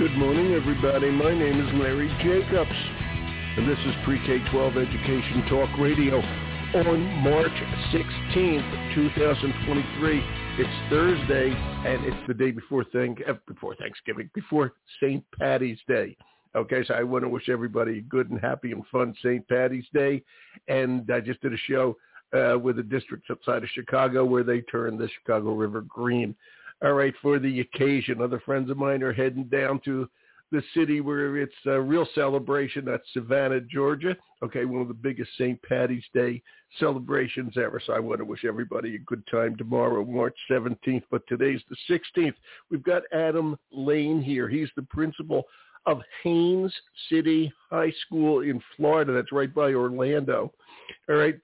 Good morning, everybody. My name is Larry Jacobs, and this is Pre-K-12 Education Talk Radio on March 16th, 2023. It's Thursday, and it's the day before, thank, uh, before Thanksgiving, before St. Patty's Day. Okay, so I want to wish everybody a good and happy and fun St. Patty's Day. And I just did a show uh, with a district outside of Chicago where they turned the Chicago River green all right, for the occasion. Other friends of mine are heading down to the city where it's a real celebration. That's Savannah, Georgia. Okay, one of the biggest St. Patty's Day celebrations ever. So I want to wish everybody a good time tomorrow, March 17th. But today's the 16th. We've got Adam Lane here. He's the principal of Haines City High School in Florida. That's right by Orlando. All right.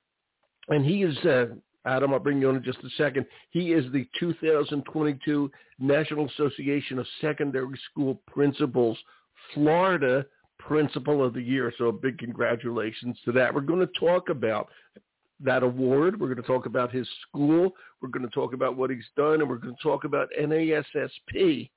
And he is uh, Adam, I'll bring you on in just a second. He is the 2022 National Association of Secondary School Principals Florida Principal of the Year. So a big congratulations to that. We're going to talk about that award. We're going to talk about his school. We're going to talk about what he's done, and we're going to talk about NASSP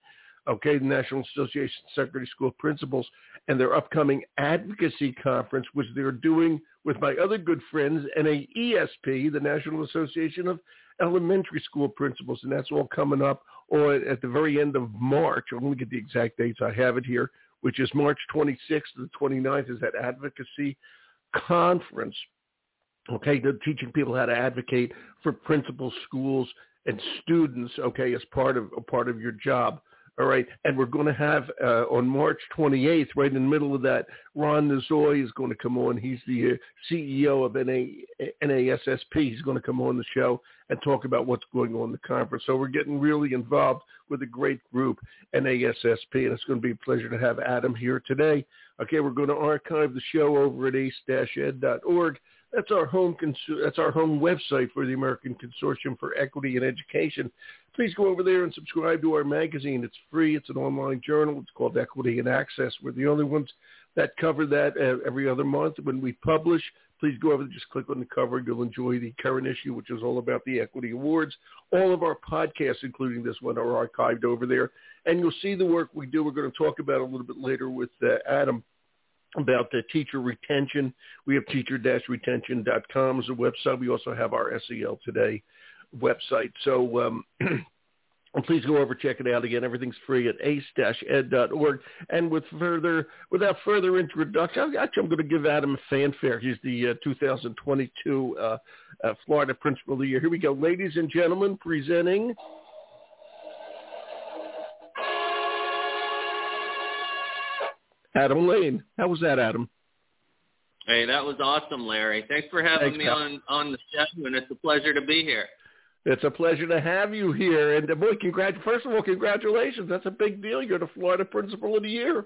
okay, the National Association of Secondary School Principals, and their upcoming advocacy conference, which they're doing with my other good friends, NAESP, the National Association of Elementary School Principals, and that's all coming up on, at the very end of March. I'm going to get the exact dates. I have it here, which is March 26th to the 29th is that advocacy conference. Okay, they're teaching people how to advocate for principals, schools, and students. Okay, as part of a part of your job. All right. And we're going to have uh, on March 28th, right in the middle of that, Ronn Nozoe is going to come on. He's the uh, CEO of NA, NASSP. He's going to come on the show and talk about what's going on in the conference. So we're getting really involved with a great group, NASSP, and it's going to be a pleasure to have Adam here today. Okay, we're going to archive the show over at ace-ed.org. That's our home. That's our home website for the American Consortium for Equity in Education please go over there and subscribe to our magazine. It's free. It's an online journal. It's called Equity and Access. We're the only ones that cover that uh, every other month. When we publish, please go over there and just click on the cover. You'll enjoy the current issue, which is all about the Equity Awards. All of our podcasts, including this one, are archived over there. And you'll see the work we do. We're going to talk about a little bit later with uh, Adam about the teacher retention. We have teacher-retention.com as a website. We also have our SEL Today website. So um, please go over check it out again. Everything's free at ace-ed.org. And with further, without further introduction, actually I'm going to give Adam a fanfare. He's the uh, 2022 uh, uh, Florida Principal of the Year. Here we go, ladies and gentlemen, presenting. Adam Lane. How was that, Adam? Hey, that was awesome, Larry. Thanks for having Thanks, me on on the show, and it's a pleasure to be here. It's a pleasure to have you here. And uh, boy, congrat- first of all, congratulations. That's a big deal. You're the Florida Principal of the Year.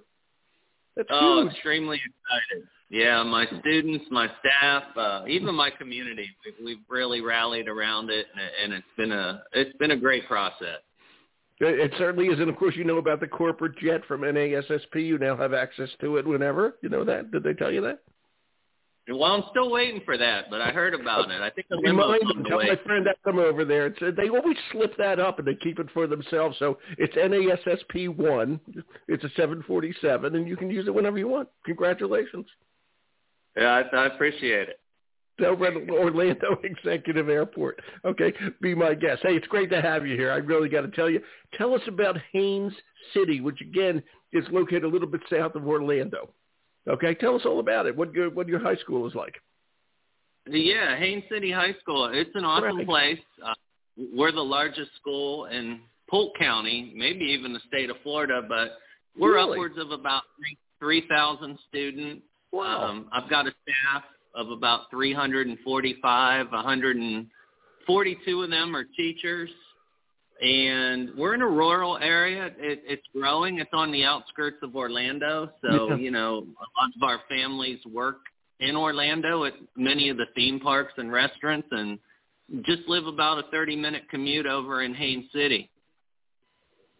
That's oh, huge. extremely excited. Yeah, my students, my staff, uh, even my community, we've, we've really rallied around it, and it's been a it's been a great process. It certainly is, and of course, you know about the corporate jet from NASSP. You now have access to it whenever. You know that? Did they tell you that? Well, I'm still waiting for that, but I heard about it. I think the limo's on the tell way. my friend that come over there. It's, they always slip that up and they keep it for themselves. So it's NASSP one. It's a 747, and you can use it whenever you want. Congratulations. Yeah, I, I appreciate it. Orlando Executive Airport. Okay, be my guest. Hey, it's great to have you here. I really got to tell you. Tell us about Haines City, which again is located a little bit south of Orlando. Okay, tell us all about it. What your what your high school is like? Yeah, Haines City High School. It's an awesome right. place. Uh, we're the largest school in Polk County, maybe even the state of Florida, but we're really? upwards of about three thousand students. Wow. Um, I've got a staff of about 345. 142 of them are teachers and we're in a rural area. It, it's growing. It's on the outskirts of Orlando, so yeah. you know a lot of our families work in Orlando at many of the theme parks and restaurants, and just live about a 30-minute commute over in Haines City.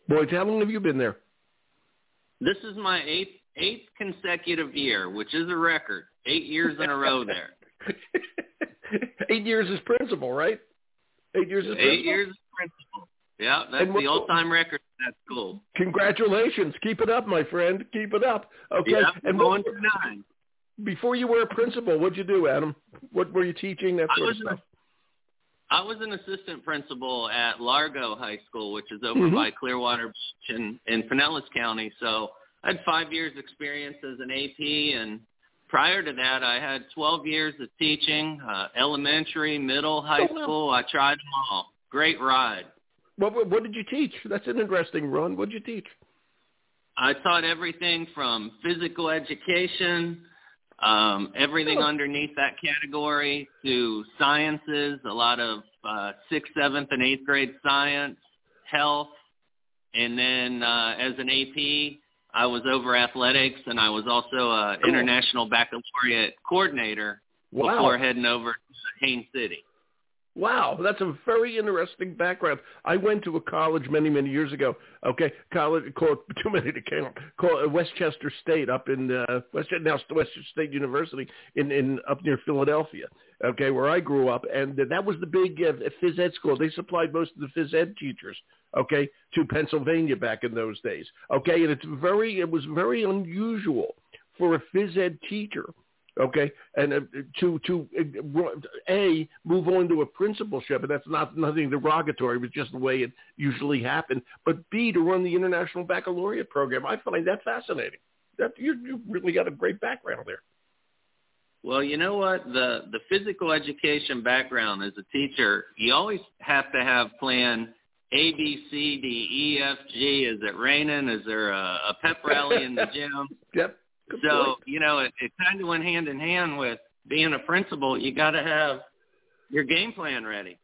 Boy, how long have you been there? This is my eighth eighth consecutive year, which is a record. Eight years in a row there. Eight years as principal, right? Eight years as principal. Eight years as principal. Yeah, that's the all-time record in that school. Congratulations. Keep it up, my friend. Keep it up. Okay. Yeah, and going to nine. Before you were a principal, what'd you do, Adam? What were you teaching? That sort of stuff. I was an assistant principal at Largo High School, which is over mm-hmm. by Clearwater Beach in, in Pinellas County. So I had five years experience as an AP, and prior to that, I had 12 years of teaching, uh, elementary, middle, high oh, school. I tried them all. Great ride. What, what did you teach? That's an interesting run. What did you teach? I taught everything from physical education, um, everything oh. underneath that category to sciences, a lot of uh, sixth, seventh, and eighth grade science, health, and then uh, as an AP, I was over athletics, and I was also an cool. international baccalaureate coordinator wow. before heading over to Haines City. Wow, that's a very interesting background. I went to a college many, many years ago. Okay, college called too many to count. Called uh, West Chester State up in uh, West Chester now West Chester State University in in up near Philadelphia. Okay, where I grew up, and that was the big uh, phys ed school. They supplied most of the phys ed teachers. Okay, to Pennsylvania back in those days. Okay, and it's very it was very unusual for a phys ed teacher okay, and uh, to to uh, a move on to a principalship, and that's not nothing derogatory, but just the way it usually happened. But b to run the international baccalaureate program, I find that fascinating. That you you really got a great background there. Well, you know what? The the physical education background as a teacher, you always have to have plan A, B, C, D, E, F, G. Is it raining? Is there a, a pep rally in the gym? yep. Good so point. you know, it, it kind of went hand in hand with being a principal. You got to have your game plan ready.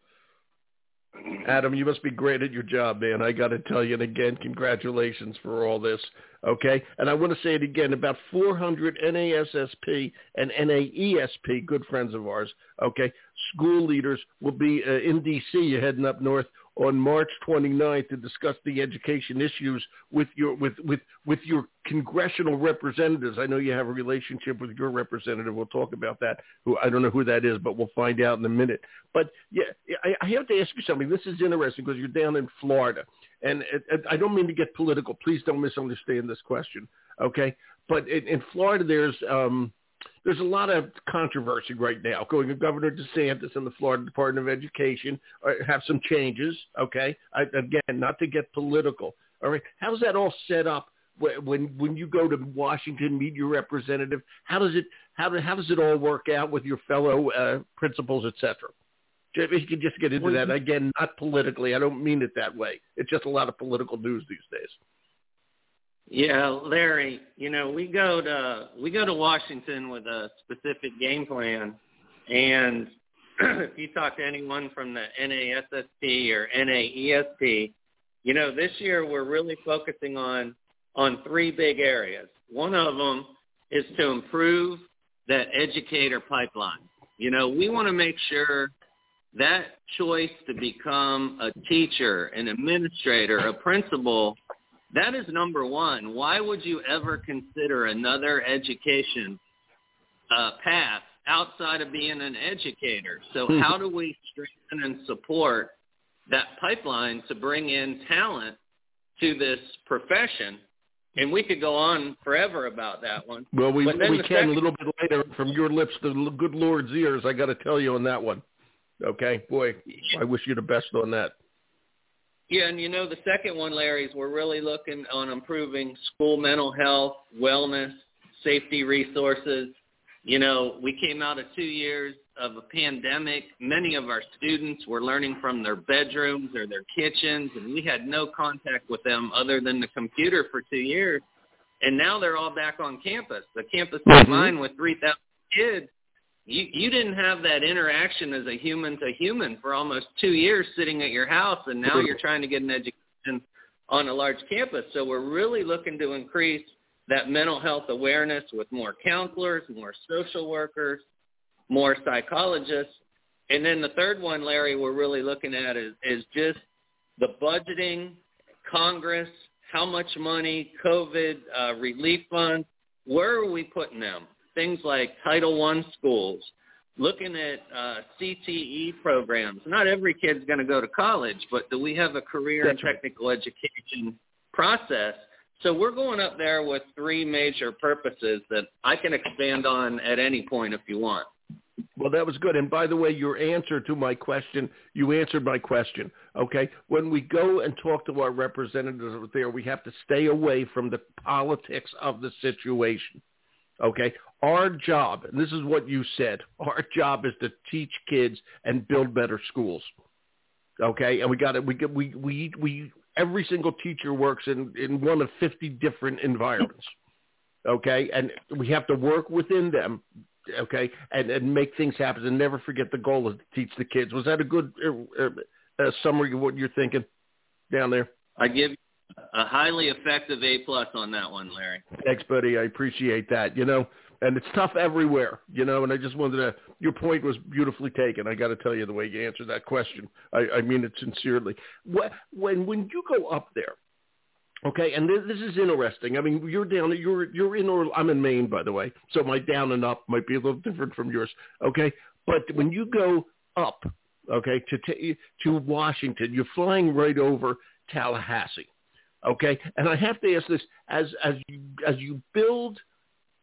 Adam, you must be great at your job, man. I got to tell you, and again, congratulations for all this. Okay, and I want to say it again: about 400 NASSP and NAESP, good friends of ours. Okay, school leaders will be uh, in DC, You're heading up north on March 29th to discuss the education issues with your with with with your congressional representatives. I know you have a relationship with your representative. We'll talk about that. Who I don't know who that is, but we'll find out in a minute. But yeah, I, I have to ask you something. This is interesting because you're down in Florida, and it, it, I don't mean to get political. Please don't misunderstand this question, okay? But in, in Florida, there's um, there's a lot of controversy right now. Going to Governor DeSantis and the Florida Department of Education uh, have some changes. Okay, I, again, not to get political. All right, how's that all set up? When when you go to Washington, meet your representative, how does it how, how does it all work out with your fellow uh, principals, etc. If you could just get into that again, not politically. I don't mean it that way. It's just a lot of political news these days. Yeah, Larry, you know, we go to we go to Washington with a specific game plan and if you talk to anyone from the NASSP or NAESP, you know, this year we're really focusing on on three big areas. One of them is to improve that educator pipeline. You know, we want to make sure that choice to become a teacher, an administrator, a principal that is number one. Why would you ever consider another education uh, path outside of being an educator? So hmm. how do we strengthen and support that pipeline to bring in talent to this profession? And we could go on forever about that one. Well, we we can second, a little bit later from your lips to the good Lord's ears. I got to tell you on that one. Okay, boy, I wish you the best on that. Yeah, and you know the second one, Larry, is we're really looking on improving school mental health, wellness, safety resources. You know, we came out of two years of a pandemic. Many of our students were learning from their bedrooms or their kitchens, and we had no contact with them other than the computer for two years. And now they're all back on campus. The campus mm-hmm. of mine with 3,000 kids you you didn't have that interaction as a human to human for almost two years sitting at your house and now you're trying to get an education on a large campus. So we're really looking to increase that mental health awareness with more counselors more social workers more psychologists. And then the third one larry we're really looking at is is just the budgeting congress how much money covid uh, relief funds where are we putting them things like Title I schools, looking at uh, CTE programs. Not every kid's going to go to college, but do we have a career in technical education process. So we're going up there with three major purposes that I can expand on at any point if you want. Well, that was good. And by the way, your answer to my question, you answered my question. Okay. When we go and talk to our representatives there, we have to stay away from the politics of the situation. Okay. Our job, and this is what you said, our job is to teach kids and build better schools. Okay. And we got it. We get, we, we, we, every single teacher works in, in one of 50 different environments. Okay. And we have to work within them okay, and, and make things happen and never forget the goal is to teach the kids. Was that a good uh, uh, summary of what you're thinking down there? I give you a highly effective A plus on that one, Larry. Thanks, buddy. I appreciate that. You know, and it's tough everywhere. You know, and I just wanted to. Your point was beautifully taken. I got to tell you the way you answered that question. I, I mean it sincerely. When when you go up there, Okay, and this, this is interesting. I mean, you're down. You're you're in. Or I'm in Maine, by the way, so my down and up might be a little different from yours. Okay, but when you go up, okay, to t- to Washington, you're flying right over Tallahassee. Okay, and I have to ask this: as as you as you build,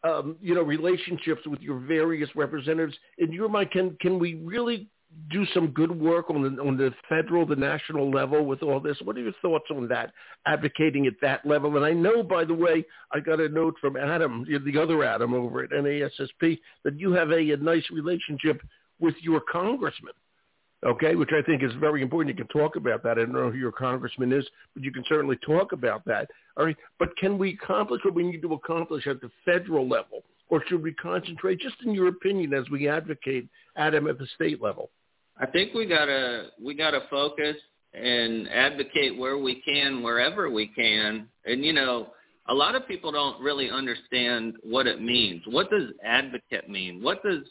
um, you know, relationships with your various representatives in your mind, can can we really do some good work on the on the federal, the national level with all this. What are your thoughts on that? Advocating at that level, and I know, by the way, I got a note from Adam, the other Adam over at NASSP, that you have a, a nice relationship with your congressman. Okay, which I think is very important. You can talk about that. I don't know who your congressman is, but you can certainly talk about that. All right, but can we accomplish what we need to accomplish at the federal level? or should we concentrate, just in your opinion, as we advocate Adam at the state level? I think we gotta we gotta focus and advocate where we can, wherever we can. And you know, a lot of people don't really understand what it means. What does advocate mean? What does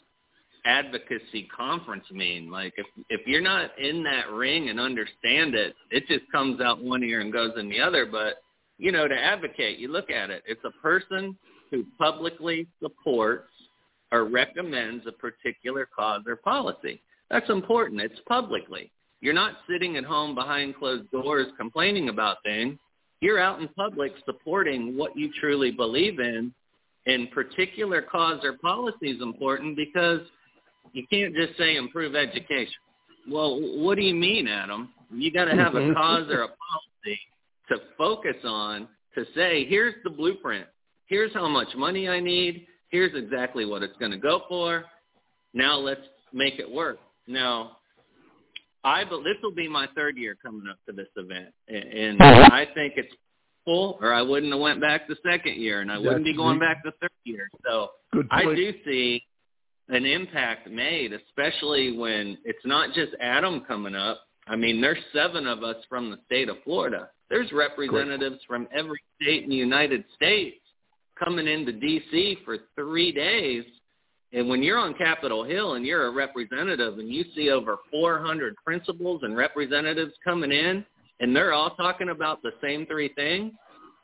advocacy conference mean? Like if if you're not in that ring and understand it, it just comes out one ear and goes in the other. But you know, to advocate, you look at it. It's a person who publicly supports or recommends a particular cause or policy. That's important. It's publicly. You're not sitting at home behind closed doors complaining about things. You're out in public supporting what you truly believe in. And particular cause or policy is important because you can't just say improve education. Well, what do you mean, Adam? You got to have a cause or a policy to focus on to say, here's the blueprint. Here's how much money I need. Here's exactly what it's going to go for. Now let's make it work. Now, I but this will be my third year coming up to this event, and uh-huh. I think it's full, or I wouldn't have went back the second year, and I wouldn't be going back the third year. So I do see an impact made, especially when it's not just Adam coming up. I mean, there's seven of us from the state of Florida. There's representatives from every state in the United States coming into D.C. for three days and when you're on Capitol Hill and you're a representative and you see over 400 principals and representatives coming in and they're all talking about the same three things,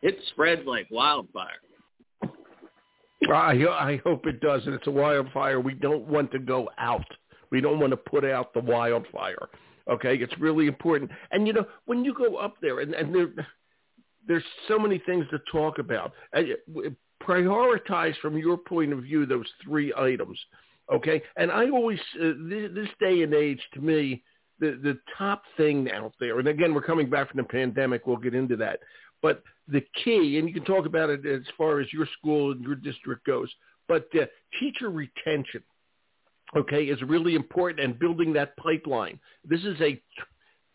it spreads like wildfire. I, I hope it does. And it's a wildfire. We don't want to go out. We don't want to put out the wildfire. Okay, it's really important. And you know, when you go up there, and, and there, there's so many things to talk about prioritize from your point of view those three items. Okay, and I always uh, this, this day and age to me the the top thing out there, and again we're coming back from the pandemic. We'll get into that, but the key, and you can talk about it as far as your school and your district goes, but uh, teacher retention okay, is really important and building that pipeline. This is a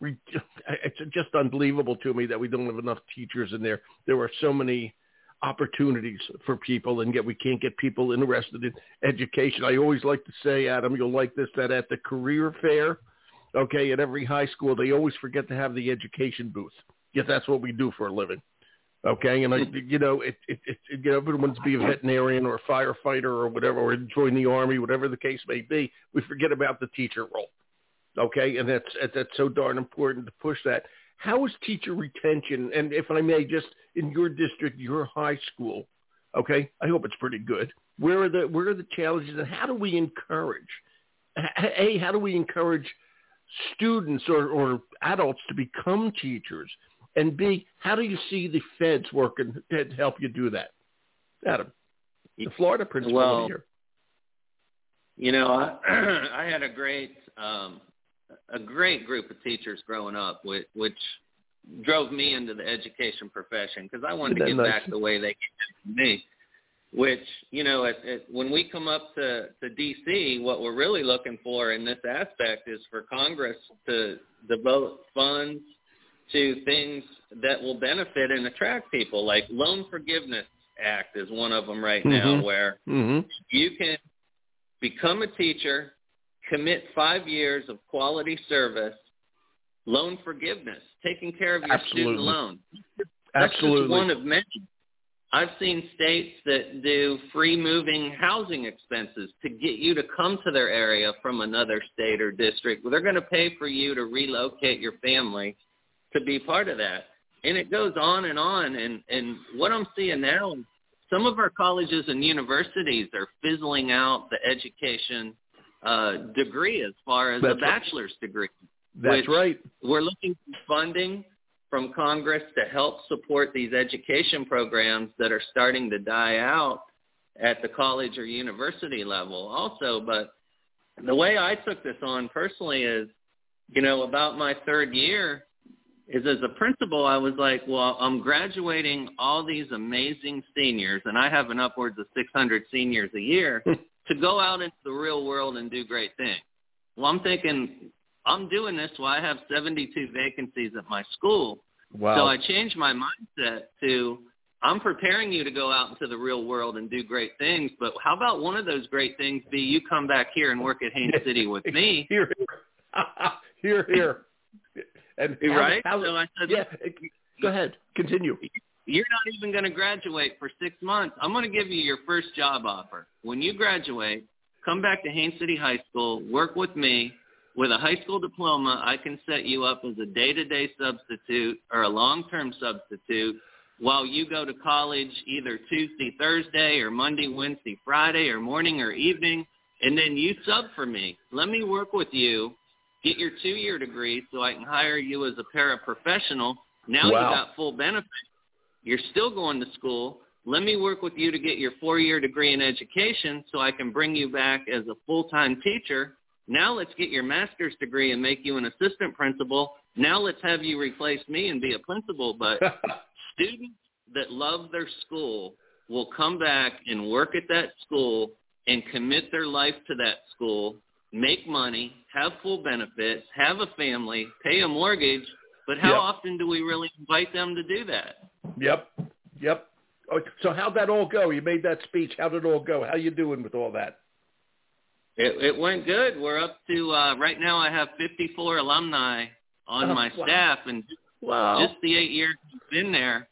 it's just unbelievable to me that we don't have enough teachers in there. There are so many opportunities for people and yet we can't get people interested in education. I always like to say, Adam, you'll like this, that at the career fair, okay, at every high school, they always forget to have the education booth. Yet that's what we do for a living. Okay, and I, you know, it, it, it, you know, everyone wants to be a veterinarian or a firefighter or whatever, or join the army, whatever the case may be. We forget about the teacher role. Okay, and that's that's so darn important to push that. How is teacher retention? And if I may, just in your district, your high school, okay? I hope it's pretty good. Where are the where are the challenges, and how do we encourage? A, how do we encourage students or, or adults to become teachers? And B, how do you see the feds working to help you do that? Adam, the Florida principal well, here. You know, I, I had a great um, a great group of teachers growing up, which, which drove me into the education profession because I wanted to get nice? back the way they came to me. Which you know, at, at, when we come up to to DC, what we're really looking for in this aspect is for Congress to devote funds to things that will benefit and attract people. Like Loan Forgiveness Act is one of them right now, Mhm. where Mm-hmm. you can become a teacher, commit five years of quality service, loan forgiveness, taking care of your Absolutely. student loan. That's Absolutely. just one of many. I've seen states that do free moving housing expenses to get you to come to their area from another state or district. They're going to pay for you to relocate your family to be part of that. And it goes on and on. And, and what I'm seeing now, some of our colleges and universities are fizzling out the education uh, degree as far as That's a right. bachelor's degree. That's right. We're looking for funding from Congress to help support these education programs that are starting to die out at the college or university level also. But the way I took this on personally is, you know, about my third year is as a principal, I was like, well, I'm graduating all these amazing seniors, and I have an upwards of 600 seniors a year to go out into the real world and do great things. Well, I'm thinking I'm doing this while I have 72 vacancies at my school. Wow. So I changed my mindset to I'm preparing you to go out into the real world and do great things, but how about one of those great things be you come back here and work at Haines City with me? here, here, here. And how- right? how- so I said, yeah. Eh, go ahead. Continue. you're not even going to graduate for six months. I'm going to give you your first job offer. When you graduate, come back to Haines City High School, work with me. With a high school diploma, I can set you up as a day-to-day substitute or a long-term substitute while you go to college either Tuesday, Thursday, or Monday, Wednesday, Friday, or morning or evening, and then you sub for me. Let me work with you, get your two-year degree so I can hire you as a paraprofessional. Now Wow. you got full benefits. You're still going to school. Let me work with you to get your four-year degree in education so I can bring you back as a full-time teacher. Now let's get your master's degree and make you an assistant principal. Now let's have you replace me and be a principal. But students that love their school will come back and work at that school and commit their life to that school, make money, have full benefits, have a family, pay a mortgage. But how Yep. often do we really invite them to do that? Yep. Yep. Oh, So how'd that all go? You made that speech. How did it all go? How you doing with all that? It, it went good. We're up to uh, right now. I have 54 alumni on Oh, my wow. staff, and Wow. just the eight years I've been there,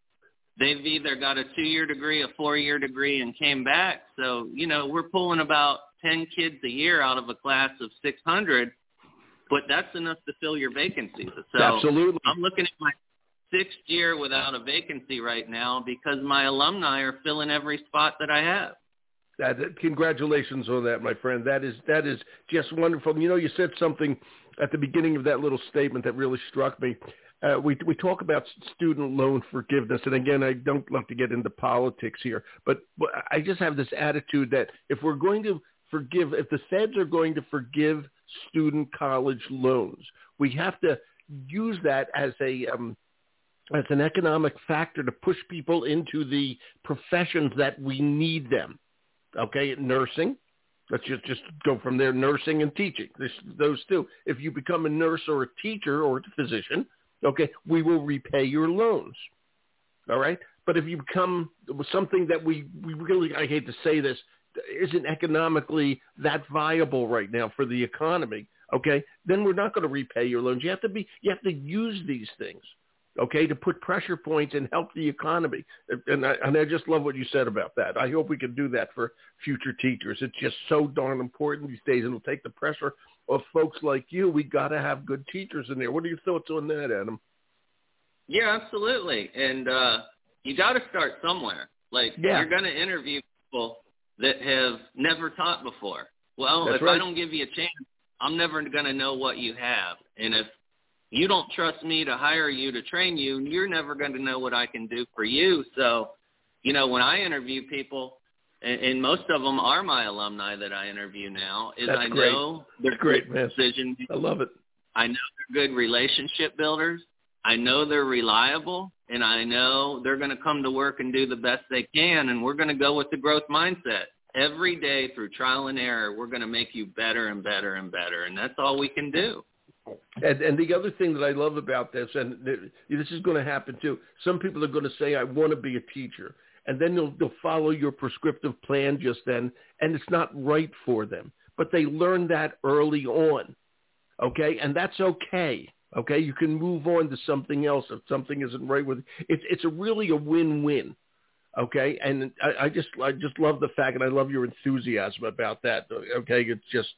they've either got a two-year degree, a four-year degree, and came back. So you know, we're pulling about 10 kids a year out of a class of 600, but that's enough to fill your vacancies. So Absolutely. I'm looking at my sixth year without a vacancy right now because my alumni are filling every spot that I have. That, that- congratulations on that, my friend. That is that is just wonderful. You know, you said something at the beginning of that little statement that really struck me. Uh, we we talk about student loan forgiveness, and again, I don't love to get into politics here, but, but I just have this attitude that if we're going to forgive, if the feds are going to forgive student college loans, we have to use that as a um, as an economic factor to push people into the professions that we need them okay, nursing. Let's just just go from there, nursing and teaching. This, those two. If you become a nurse or a teacher or a physician, okay, we will repay your loans. All right, but if you become something that we we really, I hate to say this, isn't economically that viable right now for the economy. Okay, then we're not going to repay your loans. You have to be, you have to use these things okay, to put pressure points and help the economy. And I, and I just love what you said about that. I hope we can do that for future teachers. It's just so darn important these days, it'll take the pressure off folks like you. We got to have good teachers in there. What are your thoughts on that, Adam? Yeah, absolutely. And uh, you got to start somewhere. Like Yeah. you're going to interview people that have never taught before. Well, That's if right. I don't give you a chance, I'm never going to know what you have. And if you don't trust me to hire you to train you, and you're never going to know what I can do for you. So, you know, when I interview people, and, and most of them are my alumni that I interview now, is That's I great. know they're great, decision. I love it. I know they're good relationship builders. I know they're reliable, and I know they're going to come to work and do the best they can. And we're going to go with the growth mindset every day through trial and error. We're going to make you better and better and better, and that's all we can do. And, and the other thing that I love about this, and this is going to happen too, some people are going to say, I want to be a teacher. And then they'll, they'll follow your prescriptive plan just then, and it's not right for them. But they learn that early on, okay? And that's okay, okay? You can move on to something else if something isn't right with It's, it's a really a win-win, okay? And I, I just I just love the fact, and I love your enthusiasm about that, okay? It's just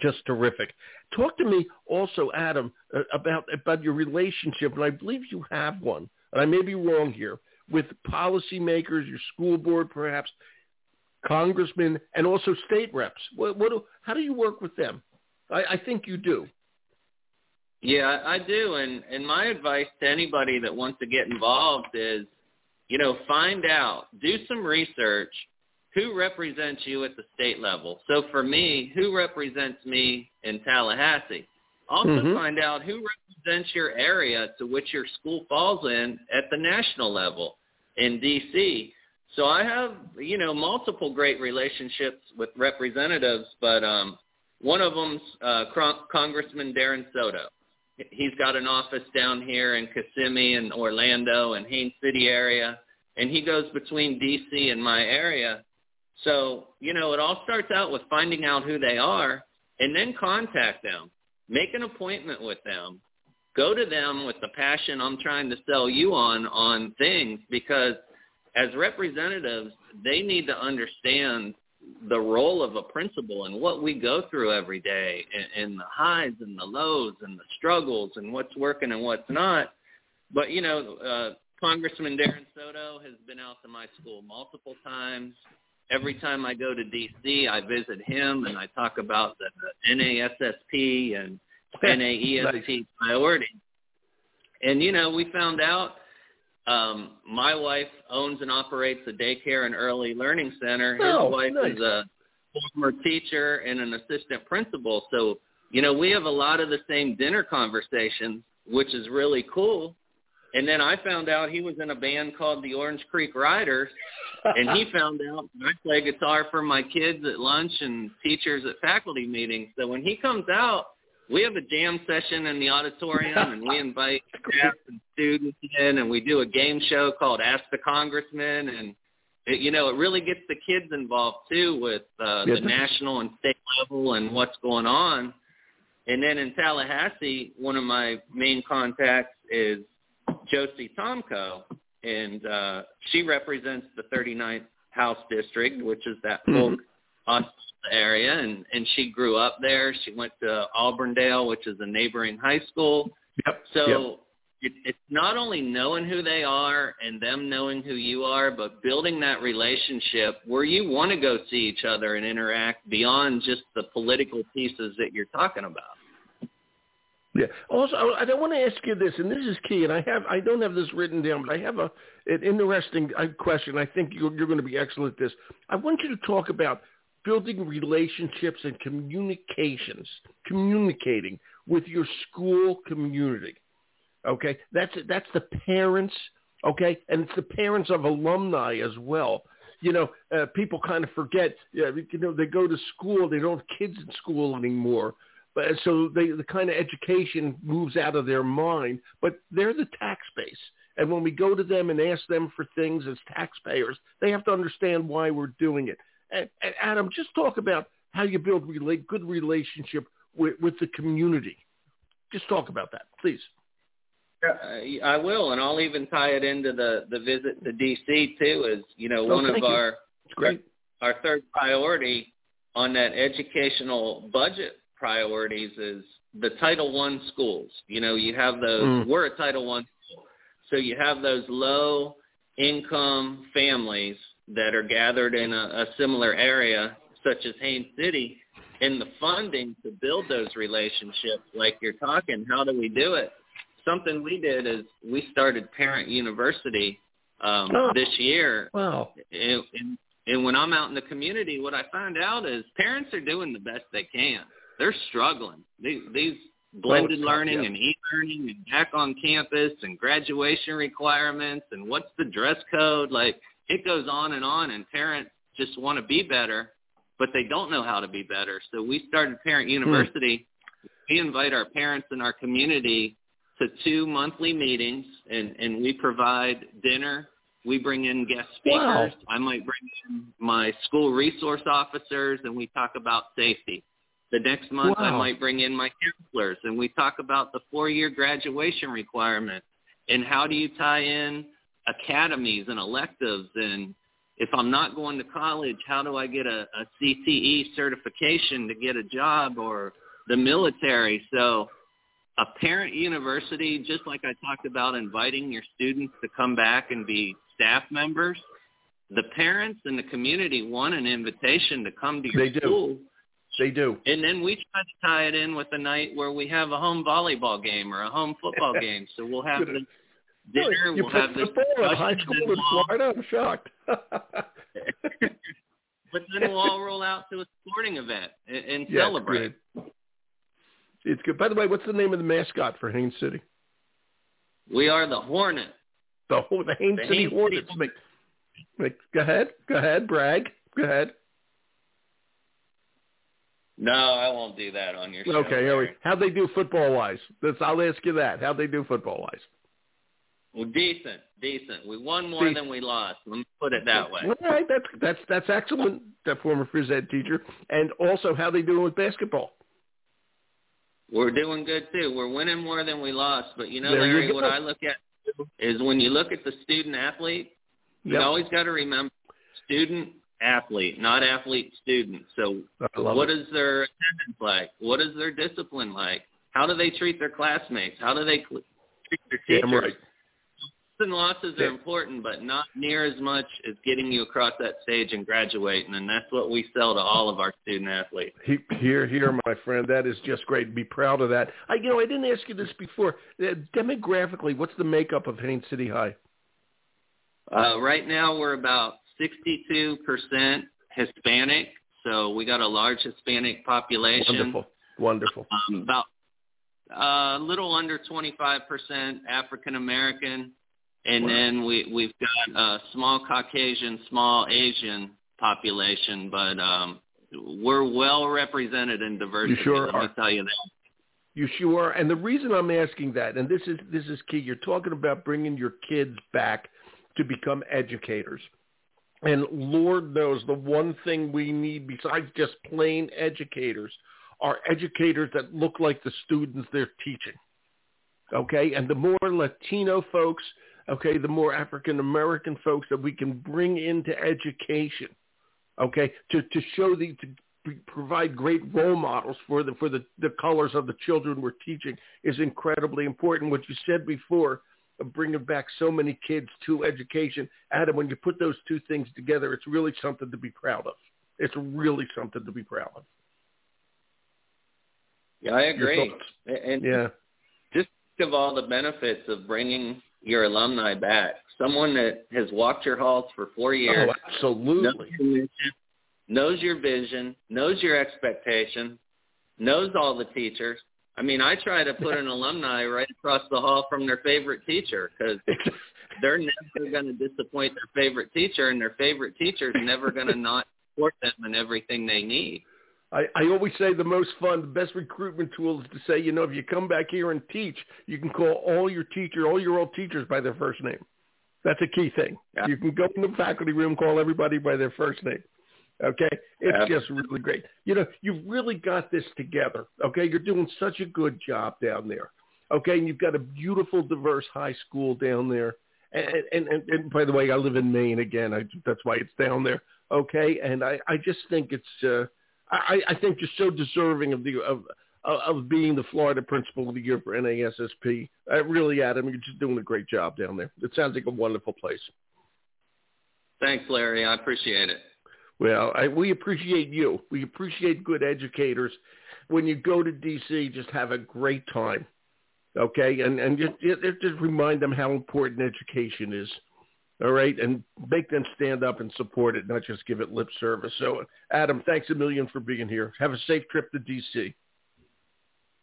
just terrific. Talk to me also, Adam, uh, about about your relationship, and I believe you have one, and I may be wrong here, with policymakers, your school board, perhaps congressmen, and also state reps. What, what do, how do you work with them? I, I think you do. Yeah, I do, and and my advice to anybody that wants to get involved is, you know, find out, do some research, who represents you at the state level. So for me, who represents me in Tallahassee? Also Mhm. find out who represents your area to which your school falls in at the national level in DC. So I have, you know, multiple great relationships with representatives, but um, one of them's uh, Congressman Darren Soto. He's got an office down here in Kissimmee and Orlando and Haines City area, and he goes between DC and my area. So, you know, it all starts out with finding out who they are and then contact them. Make an appointment with them. Go to them with the passion I'm trying to sell you on on things because as representatives, they need to understand the role of a principal and what we go through every day and, and the highs and the lows and the struggles and what's working and what's not. But, you know, uh, Congressman Darren Soto has been out to my school multiple times. Every time I go to D.C., I visit him and I talk about the, the NASSP and NAESP Nice. priorities. And, you know, we found out um, my wife owns and operates a daycare and early learning center. His Oh, wife nice. is a former teacher and an assistant principal. So, you know, we have a lot of the same dinner conversations, which is really cool. And then I found out he was in a band called the Orange Creek Riders, and he found out I play guitar for my kids at lunch and teachers at faculty meetings. So when he comes out, we have a jam session in the auditorium, and we invite staff and students in, and we do a game show called Ask the Congressman, and it, you know it really gets the kids involved too with uh, Yeah, the national and state level and what's going on. And then in Tallahassee, one of my main contacts is Josie Tomkow, and uh, she represents the 39th House District, which is that Mhm. Polk Austin area, and and she grew up there. She went to Auburndale, which is a neighboring high school. Yep. So yep. it, it's not only knowing who they are and them knowing who you are, but building that relationship where you want to go see each other and interact beyond just the political pieces that you're talking about. Yeah. Also, I, want to ask you this, and this is key. And I have, I don't have this written down, but I have a an interesting uh, question. I think you're, you're going to be excellent at this. I want you to talk about building relationships and communications, communicating with your school community. Okay, that's that's the parents. Okay, and it's the parents of alumni as well. You know, uh, people kind of forget. You know, they go to school. They don't have kids in school anymore but so they, the kind of education moves out of their mind, but they're the tax base. And when we go to them and ask them for things as taxpayers, they have to understand why we're doing it. And, and Adam, just talk about how you build good relationship with, with the community. Just talk about that, please. Uh, I will, and I'll even tie it into the the visit to DC too. Is you know one Oh, of you. our great. our third priority on that educational budget priorities is the Title One schools. You know, you have those. Mm. We're a Title One school, so you have those low income families that are gathered in a, a similar area, such as Haines City, and the funding to build those relationships like you're talking how do we do it something we did is we started parent university um Oh. this year Wow. and, and and when i'm out in the community what i find out is parents are doing the best they can they're struggling. These these oh, blended tough, learning yeah. and e-learning and back on campus and graduation requirements and what's the dress code? Like it goes on and on and parents just want to be better but they don't know how to be better. So we started parent hmm. university. We invite our parents in our community to two monthly meetings and and we provide dinner. We bring in guest speakers. Wow. i might bring in my school resource officers and we talk about safety the next month I might bring in my counselors and we talk about the four-year graduation requirement and how do you tie in academies and electives and if I'm not going to college, how do I get a, a CTE certification to get a job or the military? So a parent university, just like I talked about inviting your students to come back and be staff members, the parents and the community want an invitation to come to your They do. They do. And then we try to tie it in with a night where we have a home volleyball game or a home football game. So we'll have the dinner. you we'll have the football at high school in Florida? I'm shocked. but then we'll all roll out to a sporting event and, and Yeah, celebrate. It's good. it's good. By the way, what's the name of the mascot for Haines City? We are the Hornet. The the Haines The City Haines Hornets. City- go ahead. Go ahead. Brag. Go ahead. No, I won't do that on your show. Okay. right. Larry. How'd they do football wise? That's, I'll ask you that. How'd they do football wise? Well, decent, decent. We won more Decent. than we lost. Let me put it that way. All right. That's that's that's excellent. That former phys ed teacher, and also how they doing with basketball. We're doing good too. We're winning more than we lost. But you know, There Larry, go. what I look at is when you look at the student athlete, you always got to remember student athlete, not athlete student. So what it. is their attendance like? What is their discipline like? How do they treat their classmates? How do they cl- treat their teachers? Damn right. Wins and losses Yeah. are important, but not near as much as getting you across that stage and graduating. And that's what we sell to all of our student athletes. Here, here, my friend. That is just great. Be proud of that. I, you know, I didn't ask you this before. Uh, demographically, what's the makeup of Haines City High? Uh, right now, we're about 62% Hispanic, so we got a large Hispanic population. Wonderful, wonderful. Um, about uh, a little under 25% African American, and Wow. then we we've got a small Caucasian, small Asian population, but um, we're well represented in diversity. sure let are. me tell you that. You sure? are. And the reason I'm asking that, and this is this is key. You're talking about bringing your kids back to become educators. And Lord knows the one thing we need besides just plain educators are educators that look like the students they're teaching. Okay? And the more Latino folks, okay, the more African American folks that we can bring into education, okay, to, to show the, to provide great role models for the, for the, the colors of the children we're teaching is incredibly important. What you said before, of bringing back so many kids to education. Adam, when you put those two things together, it's really something to be proud of. It's really something to be proud of. Yeah, I agree. And Yeah. just think of all the benefits of bringing your alumni back. Someone that has walked your halls for four oh, years, Oh, absolutely. knows your vision, knows your expectation, knows all the teachers. I mean, I try to put an alumni right across the hall from their favorite teacher because they're never going to disappoint their favorite teacher, and their favorite teacher is never going to not support them in everything they need. I, I always say the most fun, the best recruitment tool is to say, you know, if you come back here and teach, you can call all your teacher, all your old teachers by their first name. That's a key thing. Yeah. You can go in the faculty room, call everybody by their first name. Okay? It's Yeah. just really great. You know, you've really got this together. Okay? You're doing such a good job down there. Okay? And you've got a beautiful, diverse high school down there. And, and, and, and by the way, I live in Maine again. I, that's why it's down there. Okay? And I, I just think it's, uh, I, I think you're so deserving of the of of being the Florida Principal of the Year for NASSP. Uh, really, Adam, you're just doing a great job down there. It sounds like a wonderful place. Thanks, Larry. I appreciate it. Well, I, we appreciate you. We appreciate good educators. When you go to D.C., just have a great time, okay? And and just just remind them how important education is, all right? And make them stand up and support it, not just give it lip service. So, Adam, thanks a million for being here. Have a safe trip to D.C.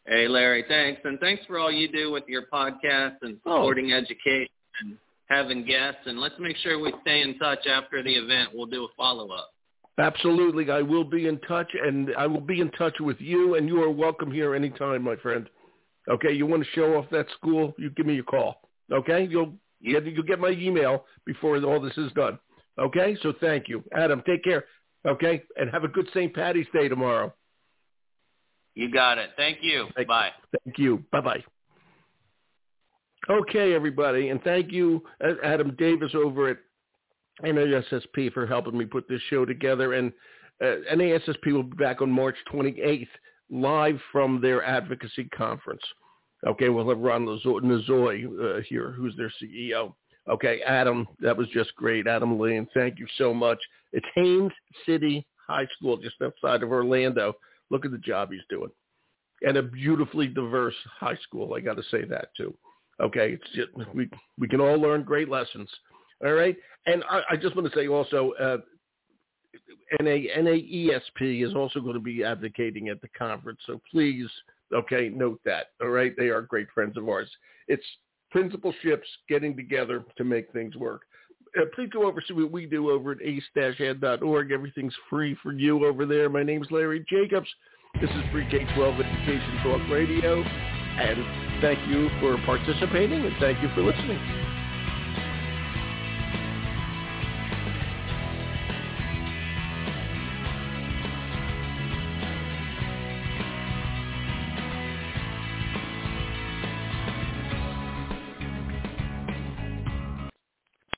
Hey, Larry, thanks. And thanks for all you do with your podcast and oh. supporting oh. education and having guests. And let's make sure we stay in touch after the event. We'll do a follow-up. Absolutely. I will be in touch, and I will be in touch with you, and you are welcome here anytime, my friend. Okay, you want to show off that school, you give me a call. Okay, you'll get, you'll get my email before all this is done. Okay, so thank you. Adam, take care. Okay, and have a good St. Patty's Day tomorrow. You got it. Thank you. Thank, Bye. Thank you. Bye-bye. Okay, everybody, and thank you, Adam Davis over at NASSP for helping me put this show together. And uh, NASSP will be back on March 28th, live from their advocacy conference. Okay, we'll have Ronn Nozoe uh, here, who's their CEO. Okay, Adam, that was just great. Adam Lane, thank you so much. It's Haines City High School, just outside of Orlando. Look at the job he's doing. And a beautifully diverse high school, I got to say that too. Okay, it's just, we we can all learn great lessons. All right, and I, I just want to say also, uh, NA, NAESP is also going to be advocating at the conference. So please, okay, note that. All right, they are great friends of ours. It's principalships getting together to make things work. Uh, please go over see what we do over at ace-ed.org. Everything's free for you over there. My name's Larry Jacobs. This is Pre-K-12 Education Talk Radio. And thank you for participating and thank you for listening.